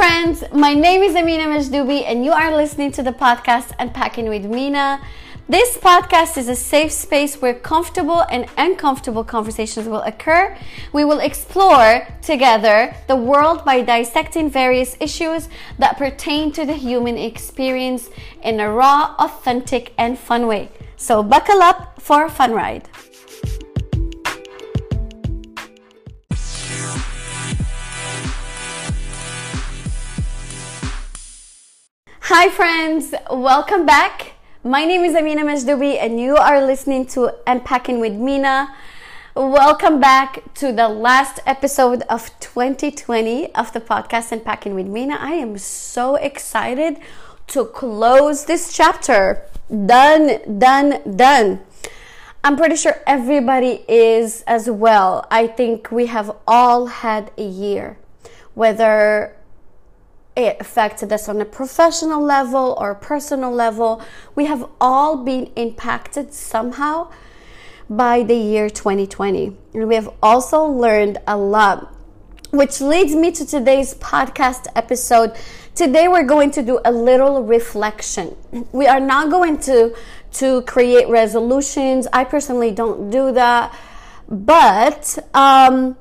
friends. My name is Amina Majdubi, and you are listening to the podcast Unpacking with Mina. This podcast is a safe space where comfortable and uncomfortable conversations will occur. We will explore together the world by dissecting various issues that pertain to the human experience in a raw, authentic, and fun way. So, buckle up for a fun ride. Hi, friends, welcome back. My name is Amina Majdubi, and you are listening to Unpacking with Mina. Welcome back to the last episode of 2020 of the podcast Unpacking with Mina. I am so excited to close this chapter. Done, done, done. I'm pretty sure everybody is as well. I think we have all had a year, whether it affected us on a professional level or personal level. We have all been impacted somehow by the year 2020. And we have also learned a lot, which leads me to today's podcast episode. Today we're going to do a little reflection. We are not going to to create resolutions. I personally don't do that. But um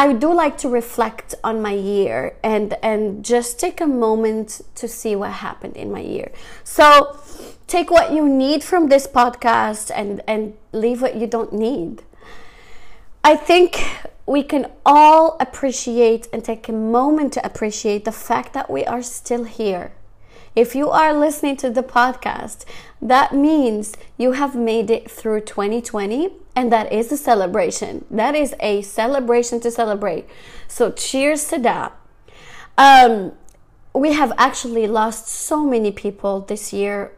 I do like to reflect on my year and and just take a moment to see what happened in my year. So take what you need from this podcast and and leave what you don't need. I think we can all appreciate and take a moment to appreciate the fact that we are still here. If you are listening to the podcast, that means you have made it through 2020 and that is a celebration. That is a celebration to celebrate. So cheers to that. Um, we have actually lost so many people this year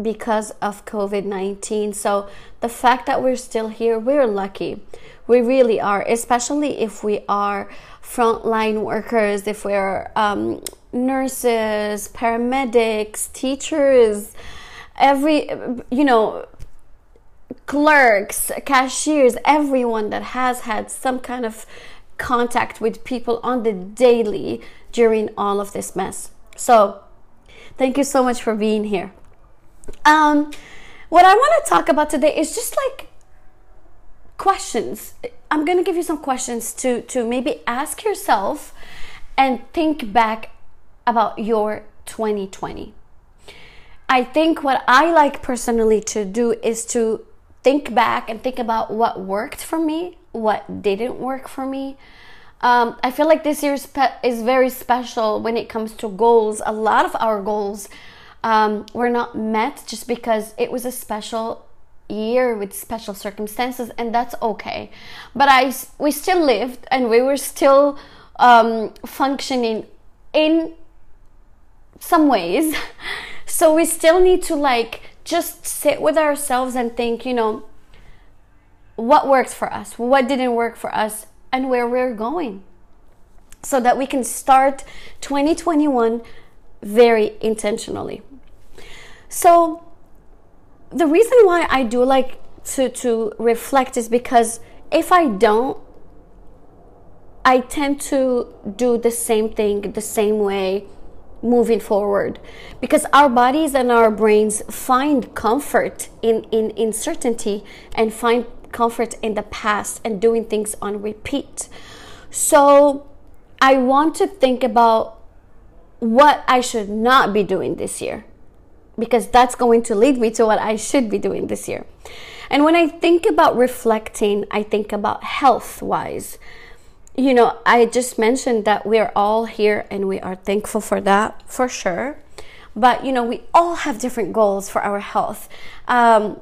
because of COVID 19. So the fact that we're still here, we're lucky. We really are, especially if we are frontline workers, if we're um, nurses, paramedics, teachers, every, you know, clerks, cashiers, everyone that has had some kind of contact with people on the daily during all of this mess. So, thank you so much for being here. Um, what I want to talk about today is just like questions. I'm going to give you some questions to to maybe ask yourself and think back about your 2020. I think what I like personally to do is to think back and think about what worked for me, what didn't work for me. Um, I feel like this year is, is, very special when it comes to goals. A lot of our goals um, were not met just because it was a special year with special circumstances, and that's okay. But I, we still lived, and we were still um, functioning in some ways. so we still need to like just sit with ourselves and think, you know, what works for us, what didn't work for us, and where we're going. So that we can start 2021 very intentionally. So, the reason why I do like to, to reflect is because if I don't, I tend to do the same thing the same way moving forward because our bodies and our brains find comfort in, in uncertainty and find comfort in the past and doing things on repeat. So I want to think about what I should not be doing this year because that's going to lead me to what I should be doing this year. And when I think about reflecting, I think about health wise you know, I just mentioned that we're all here and we are thankful for that for sure. But, you know, we all have different goals for our health. Um,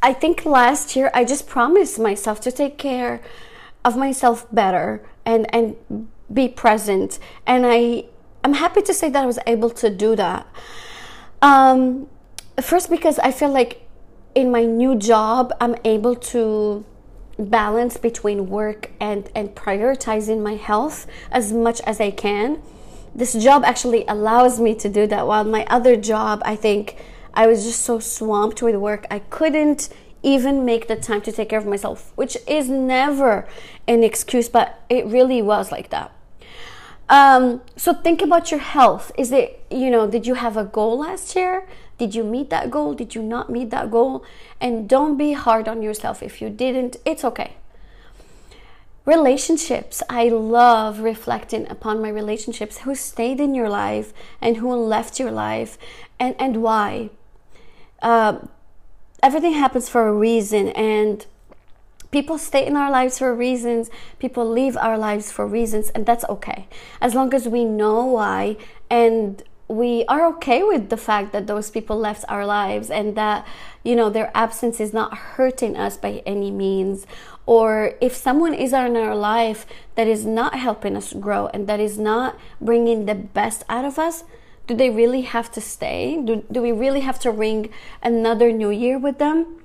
I think last year I just promised myself to take care of myself better and, and be present. And I, I'm happy to say that I was able to do that. Um, first, because I feel like in my new job, I'm able to balance between work and and prioritizing my health as much as I can. This job actually allows me to do that while my other job I think I was just so swamped with work I couldn't even make the time to take care of myself, which is never an excuse, but it really was like that. Um, so think about your health. Is it, you know, did you have a goal last year? Did you meet that goal? Did you not meet that goal? And don't be hard on yourself. If you didn't, it's okay. Relationships. I love reflecting upon my relationships. Who stayed in your life and who left your life and, and why. Uh, everything happens for a reason and people stay in our lives for reasons. People leave our lives for reasons and that's okay. As long as we know why and we are okay with the fact that those people left our lives and that you know their absence is not hurting us by any means. Or if someone is in our life that is not helping us grow and that is not bringing the best out of us do they really have to stay? Do, do we really have to ring another new year with them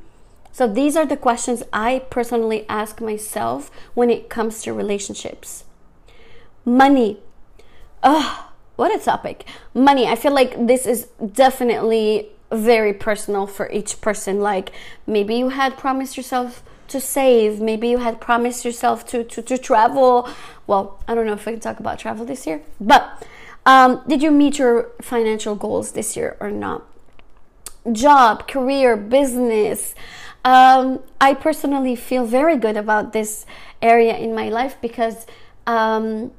so these are the questions i personally ask myself when it comes to relationships money Ugh what a topic. Money. I feel like this is definitely very personal for each person. Like maybe you had promised yourself to save, maybe you had promised yourself to, to, to travel. Well, I don't know if we can talk about travel this year, but um, did you meet your financial goals this year or not? Job, career, business. Um, I personally feel very good about this area in my life because um,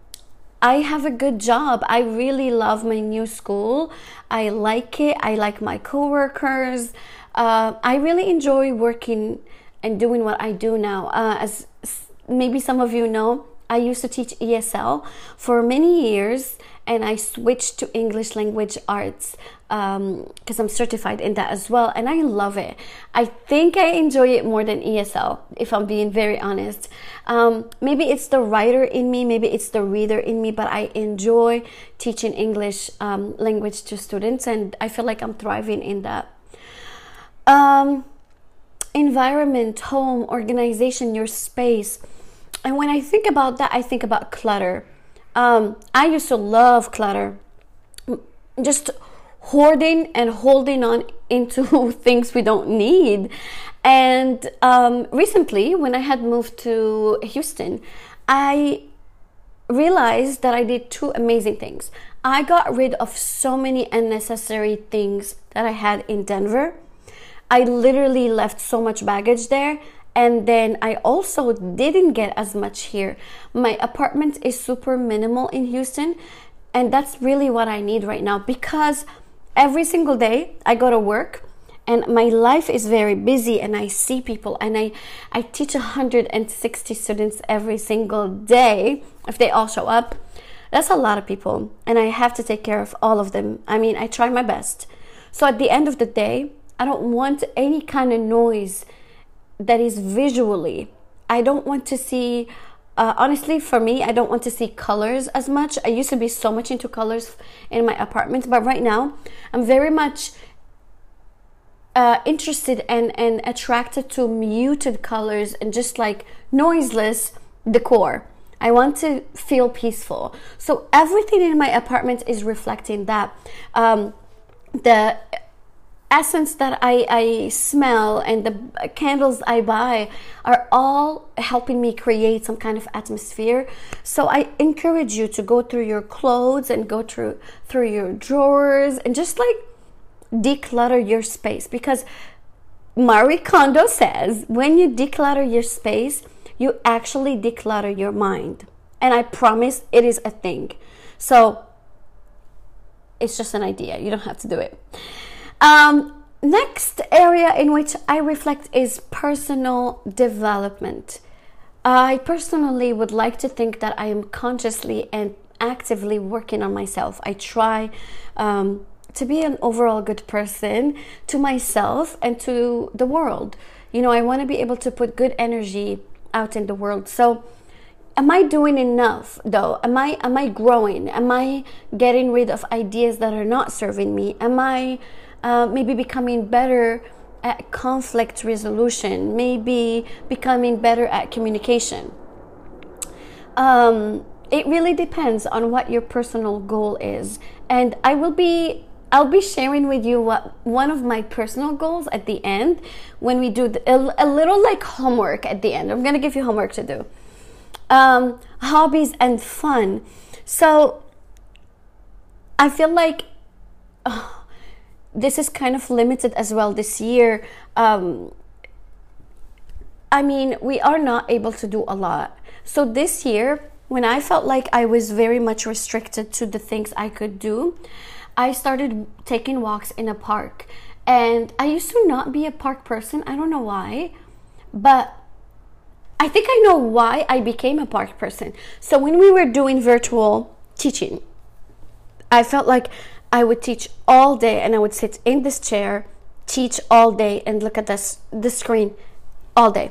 I have a good job. I really love my new school. I like it. I like my coworkers. Uh, I really enjoy working and doing what I do now. Uh, as maybe some of you know, I used to teach ESL for many years and I switched to English language arts because um, I'm certified in that as well, and I love it. I think I enjoy it more than ESL, if I'm being very honest. Um, maybe it's the writer in me, maybe it's the reader in me, but I enjoy teaching English um, language to students, and I feel like I'm thriving in that. Um, environment, home, organization, your space. And when I think about that, I think about clutter. Um, I used to love clutter. Just hoarding and holding on into things we don't need. And um, recently, when I had moved to Houston, I realized that I did two amazing things. I got rid of so many unnecessary things that I had in Denver. I literally left so much baggage there. And then I also didn't get as much here. My apartment is super minimal in Houston. And that's really what I need right now because every single day I go to work and my life is very busy and I see people and I, I teach 160 students every single day if they all show up. That's a lot of people and I have to take care of all of them. I mean, I try my best. So at the end of the day, I don't want any kind of noise that is visually. I don't want to see uh, honestly, for me, I don't want to see colors as much. I used to be so much into colors in my apartment, but right now, I'm very much uh, interested and, and attracted to muted colors and just like noiseless decor. I want to feel peaceful. So everything in my apartment is reflecting that. Um, the essence that I, I smell and the candles I buy are all helping me create some kind of atmosphere. So I encourage you to go through your clothes and go through through your drawers and just like declutter your space because Marie Kondo says when you declutter your space, you actually declutter your mind. And I promise it is a thing. So it's just an idea. You don't have to do it. Um, next area in which I reflect is personal development. I personally would like to think that I am consciously and actively working on myself. I try um, to be an overall good person to myself and to the world. You know, I want to be able to put good energy out in the world. So, am I doing enough though? Am I am I growing? Am I getting rid of ideas that are not serving me? Am I uh, maybe becoming better at conflict resolution, maybe becoming better at communication. Um, it really depends on what your personal goal is, and I will be I'll be sharing with you what one of my personal goals at the end when we do the, a, a, little like homework at the end. I'm gonna give you homework to do. Um, hobbies and fun. So I feel like oh, this is kind of limited as well this year. Um, I mean, we are not able to do a lot. So this year, when I felt like I was very much restricted to the things I could do, I started taking walks in a park. And I used to not be a park person. I don't know why, but I think I know why I became a park person. So when we were doing virtual teaching, I felt like I would teach all day and I would sit in this chair, teach all day and look at this the screen all day.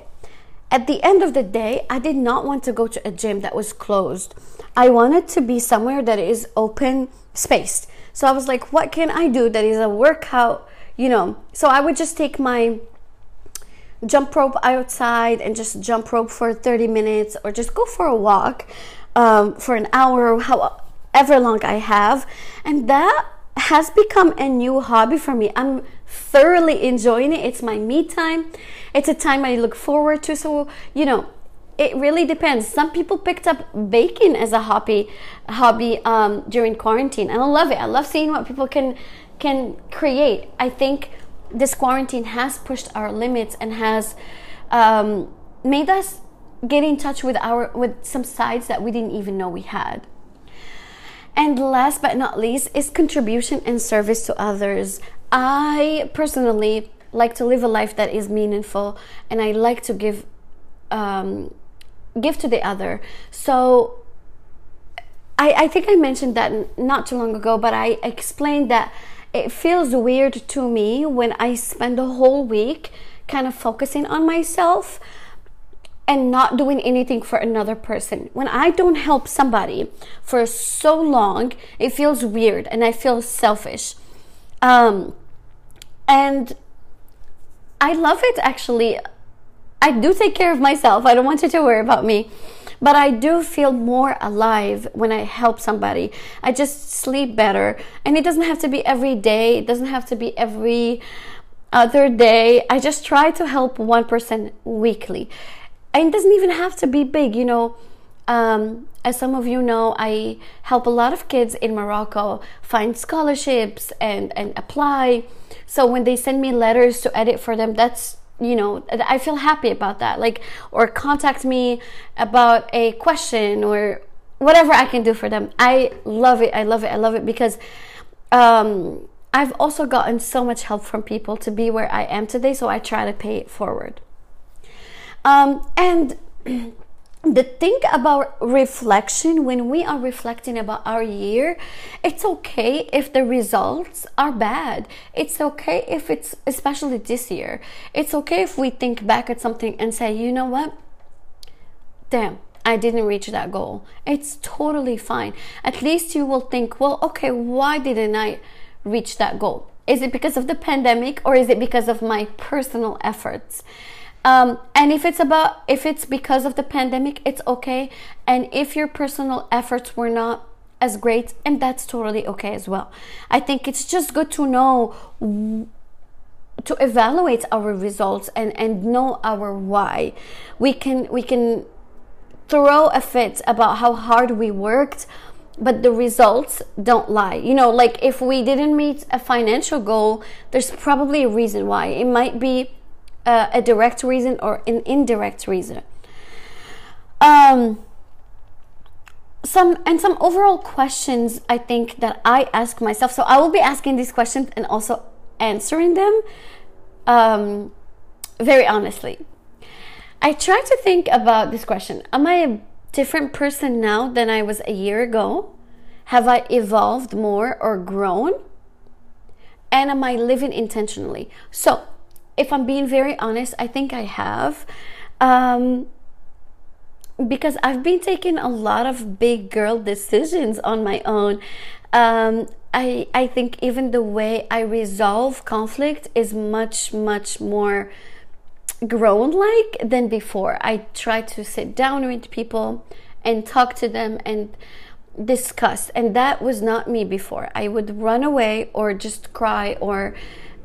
At the end of the day, I did not want to go to a gym that was closed. I wanted to be somewhere that is open spaced. So I was like, what can I do that is a workout, you know? So I would just take my jump rope outside and just jump rope for 30 minutes or just go for a walk um, for an hour, however long I have. And that has become a new hobby for me. I'm thoroughly enjoying it. It's my me time. It's a time I look forward to. So, you know, it really depends. Some people picked up baking as a hobby hobby um, during quarantine, and I love it. I love seeing what people can can create. I think this quarantine has pushed our limits and has um, made us get in touch with our with some sides that we didn't even know we had. And last but not least is contribution and service to others. I personally like to live a life that is meaningful, and I like to give um, give to the other. So I, I think I mentioned that not too long ago, but I explained that it feels weird to me when I spend a whole week kind of focusing on myself and not doing anything for another person. When I don't help somebody for so long, it feels weird and I feel selfish. Um, and I love it actually. I do take care of myself. I don't want you to worry about me. But I do feel more alive when I help somebody. I just sleep better. And it doesn't have to be every day, it doesn't have to be every other day. I just try to help one person weekly and it doesn't even have to be big you know. Um, as some of you know i help a lot of kids in morocco find scholarships and and apply. So when they send me letters to edit for them that's you know i feel happy about that. Like or contact me about a question or whatever i can do for them. I love it. I love it. I love it because um, i've also gotten so much help from people to be where i am today so i try to pay it forward um, and the thing about reflection, when we are reflecting about our year, it's okay if the results are bad. It's okay if it's, especially this year, it's okay if we think back at something and say, you know what? Damn, I didn't reach that goal. It's totally fine. At least you will think, well, okay, why didn't I reach that goal? Is it because of the pandemic or is it because of my personal efforts? Um, and if it's about if it's because of the pandemic, it's okay. And if your personal efforts were not as great, and that's totally okay as well. I think it's just good to know to evaluate our results and and know our why. We can we can throw a fit about how hard we worked but the results don't lie. You know, like if we didn't meet a financial goal, there's probably a reason why. It might be uh, a direct reason or an indirect reason. Um, some and some overall questions I think that I ask myself. So I will be asking these questions and also answering them um, very honestly. I try to think about this question: Am I a different person now than I was a year ago? Have I evolved more or grown? And am I living intentionally? So if I'm being very honest, I think I have. Um, because I've been taking a lot of big girl decisions on my own. Um, I, I think even the way I resolve conflict is much, much more grown like than before. I try to sit down with people and talk to them and discuss. And that was not me before. I would run away or just cry or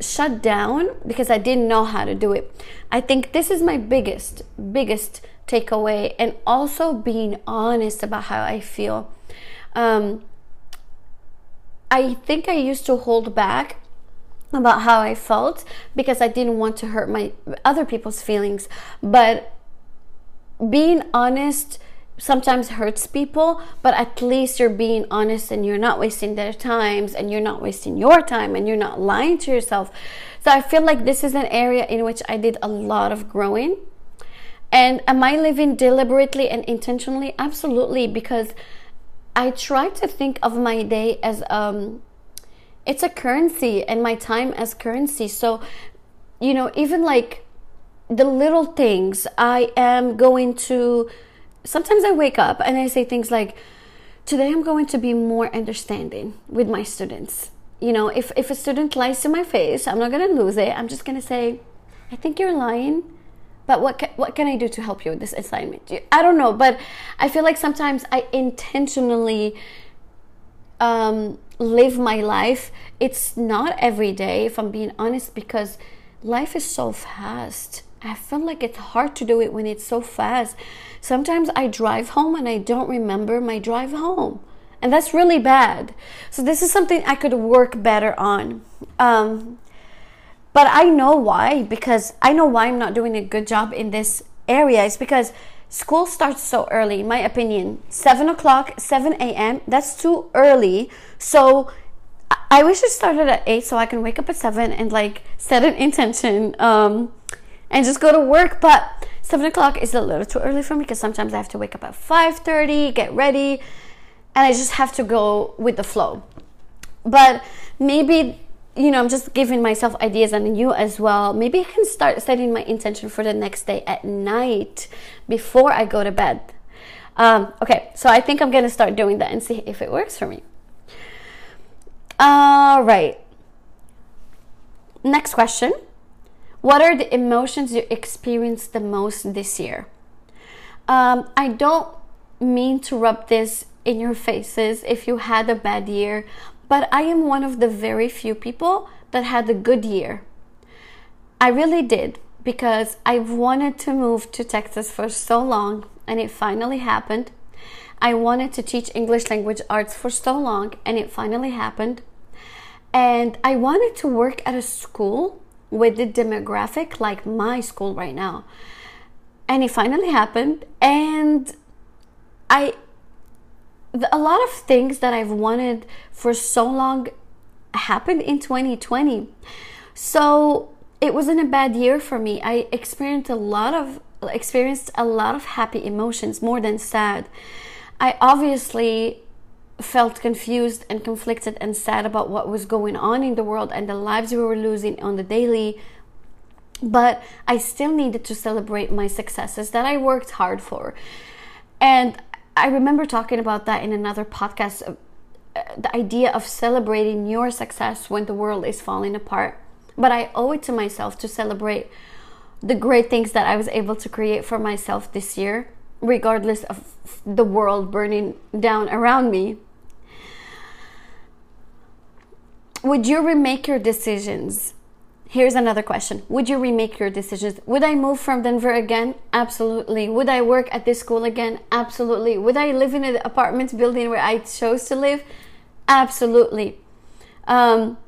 shut down because I didn't know how to do it. I think this is my biggest, biggest takeaway, and also being honest about how I feel. Um, I think I used to hold back about how I felt because I didn't want to hurt my other people's feelings. But being honest sometimes hurts people, but at least you're being honest and you're not wasting their times and you're not wasting your time and you're not lying to yourself. So I feel like this is an area in which I did a lot of growing. And am I living deliberately and intentionally? Absolutely, because I try to think of my day as um it's a currency and my time as currency. So, you know, even like the little things, I am going to sometimes I wake up and I say things like, Today I'm going to be more understanding with my students. You know, if, if a student lies to my face, I'm not going to lose it. I'm just going to say, I think you're lying, but what can, what can I do to help you with this assignment? I don't know, but I feel like sometimes I intentionally um, live my life. It's not every day, if I'm being honest, because life is so fast. I feel like it's hard to do it when it's so fast. Sometimes I drive home and I don't remember my drive home. And that's really bad. So, this is something I could work better on. Um, but I know why, because I know why I'm not doing a good job in this area. It's because school starts so early, in my opinion. 7 o'clock, 7 a.m., that's too early. So, I wish it started at 8 so I can wake up at 7 and like set an intention um, and just go to work. But seven o'clock is a little too early for me because sometimes I have to wake up at five thirty, get ready, and I just have to go with the flow. But maybe you know, I'm just giving myself ideas and you as well. Maybe I can start setting my intention for the next day at night before I go to bed. Um, okay, so I think I'm gonna start doing that and see if it works for me. All right. Next question. What are the emotions you experienced the most this year? Um, I don't mean to rub this in your faces if you had a bad year, but I am one of the very few people that had a good year. I really did because I've wanted to move to Texas for so long and it finally happened. I wanted to teach English language arts for so long and it finally happened. And I wanted to work at a school with the demographic like my school right now. And it finally happened. And I, a lot of things that I've wanted for so long happened in 2020. So it wasn't a bad year for me. I experienced a lot of experienced a lot of happy emotions more than sad. I obviously felt confused and conflicted and sad about what was going on in the world and the lives we were losing on the daily. But I still needed to celebrate my successes that I worked hard for. And I remember talking about that in another podcast uh, the idea of celebrating your success when the world is falling apart. But I owe it to myself to celebrate the great things that I was able to create for myself this year, regardless of the world burning down around me. Would you remake your decisions? Here's another question. Would you remake your decisions? Would I move from Denver again? Absolutely. Would I work at this school again? Absolutely. Would I live in an apartment building where I chose to live? Absolutely. Um,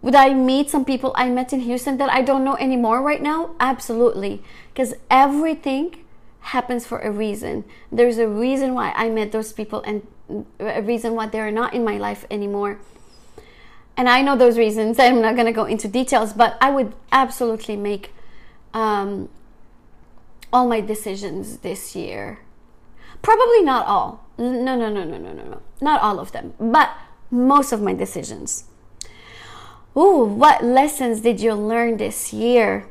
would I meet some people I met in Houston that I don't know anymore right now? Absolutely. Because everything happens for a reason. There's a reason why I met those people and a reason why they're not in my life anymore and I know those reasons. I'm not going to go into details, but I would absolutely make um, all my decisions this year. Probably not all. No, no, no, no, no, no, no. Not all of them, but most of my decisions. Ooh, what lessons did you learn this year?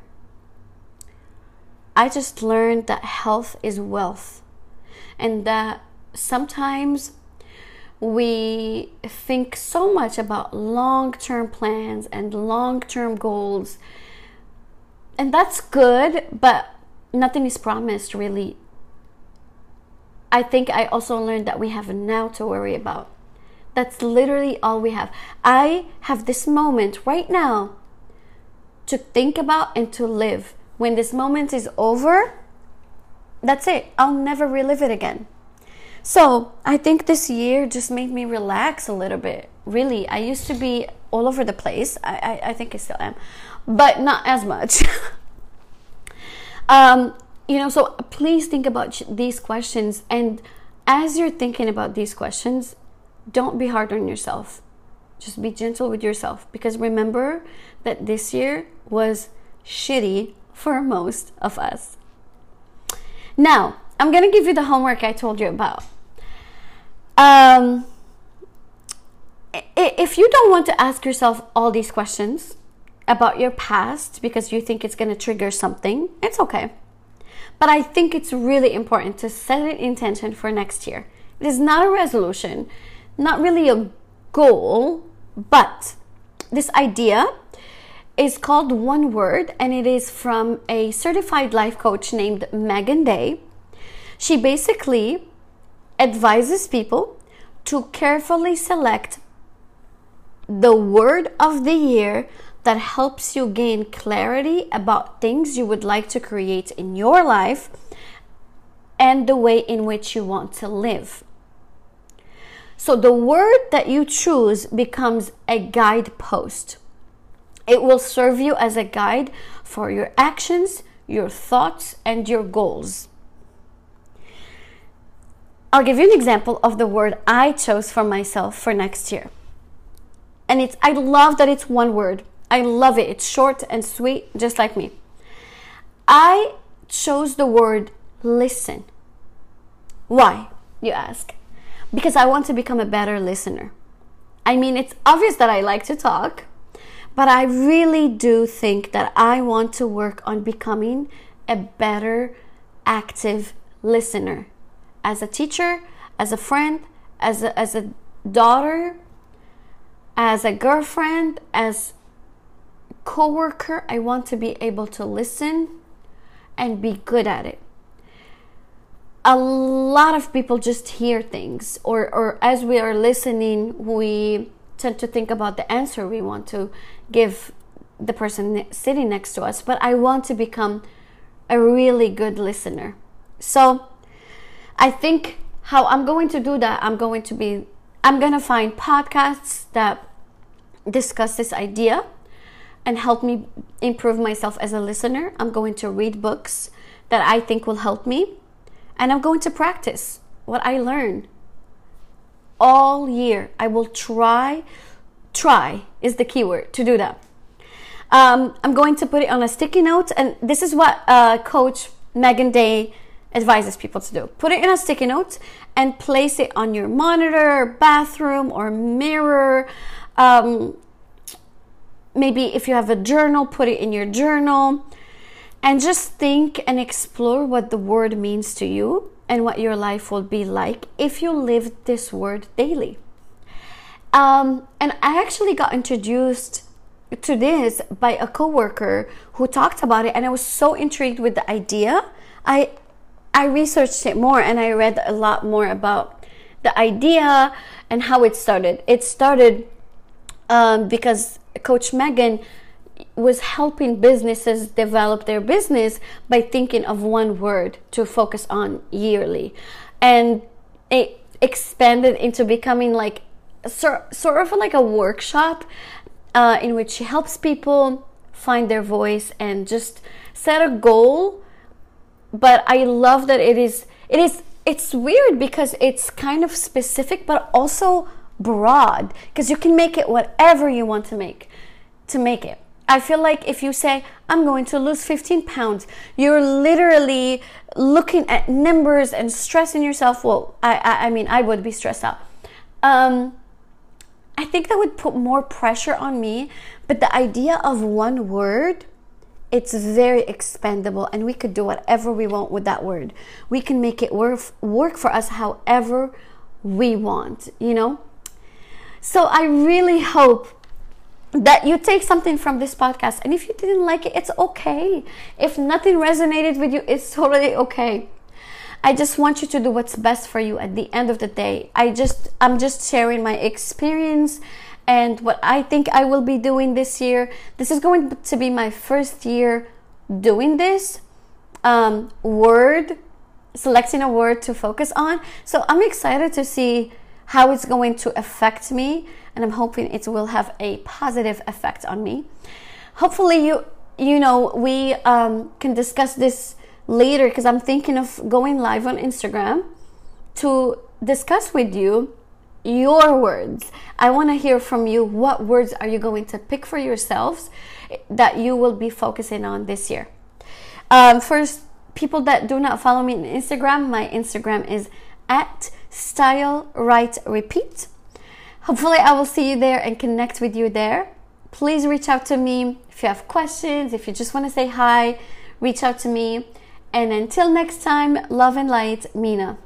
I just learned that health is wealth and that sometimes we think so much about long term plans and long term goals. And that's good, but nothing is promised really. I think I also learned that we have now to worry about. That's literally all we have. I have this moment right now to think about and to live. When this moment is over, that's it. I'll never relive it again. So I think this year just made me relax a little bit. Really, I used to be all over the place. I, I, I think I still am, but not as much. um, you know, so please think about these questions. And as you're thinking about these questions, don't be hard on yourself. Just be gentle with yourself because remember that this year was shitty for most of us. Now, I'm going to give you the homework I told you about. Um, if you don't want to ask yourself all these questions about your past because you think it's going to trigger something, it's okay. But I think it's really important to set an intention for next year. It is not a resolution, not really a goal, but this idea is called One Word and it is from a certified life coach named Megan Day. She basically advises people to carefully select the word of the year that helps you gain clarity about things you would like to create in your life and the way in which you want to live. So the word that you choose becomes a guidepost. It will serve you as a guide for your actions, your thoughts, and your goals. I'll give you an example of the word I chose for myself for next year. And it's I love that it's one word. I love it. It's short and sweet, just like me. I chose the word listen. Why, you ask? Because I want to become a better listener. I mean, it's obvious that I like to talk, but I really do think that I want to work on becoming a better active listener as a teacher, as a friend, as a, as a daughter, as a girlfriend, as coworker, I want to be able to listen and be good at it. A lot of people just hear things, or, or as we are listening, we tend to think about the answer we want to give the person sitting next to us. But I want to become a really good listener. So I think how I'm going to do that, I'm going to be, I'm going to find podcasts that discuss this idea and help me improve myself as a listener. I'm going to read books that I think will help me. And I'm going to practice what I learn all year. I will try, try is the key word to do that. Um, I'm going to put it on a sticky note. And this is what uh, Coach Megan Day advises people to do. Put it in a sticky note and place it on your monitor, bathroom, or mirror. Um, maybe if you have a journal, put it in your journal. And just think and explore what the word means to you and what your life will be like if you live this word daily. Um, and I actually got introduced to this by a coworker who talked about it, and I was so intrigued with the idea. I I researched it more and I read a lot more about the idea and how it started. It started um, because Coach Megan was helping businesses develop their business by thinking of one word to focus on yearly. And it expanded into becoming like sort, of like a workshop uh, in which she helps people find their voice and just set a goal but I love that it is it is it's weird because it's kind of specific but also broad because you can make it whatever you want to make to make it. I feel like if you say I'm going to lose 15 pounds, you're literally looking at numbers and stressing yourself. Well, I I, I mean I would be stressed out. Um, I think that would put more pressure on me. But the idea of one word it's very expandable and we could do whatever we want with that word. We can make it work work for us however we want you know? So i really hope that you take something from this podcast and if you didn't like it it's okay. If nothing resonated with you it's totally okay. I just want you to do what's best for you at the end of the day. I just i'm just sharing my experience and what I think I will be doing this year. This is going to be my first year doing this. Um, word selecting a word to focus on. So I'm excited to see how it's going to affect me, and I'm hoping it will have a positive effect on me. Hopefully, you you know we um, can discuss this later because I'm thinking of going live on Instagram to discuss with you your words. I want to hear from you. What words are you going to pick for yourselves that you will be focusing on this year? Um, first, people that do not follow me on Instagram, my Instagram is at style right repeat. Hopefully, I will see you there and connect with you there. Please reach out to me if you have questions, if you just want to say hi, reach out to me. And until next time, love and light, Mina.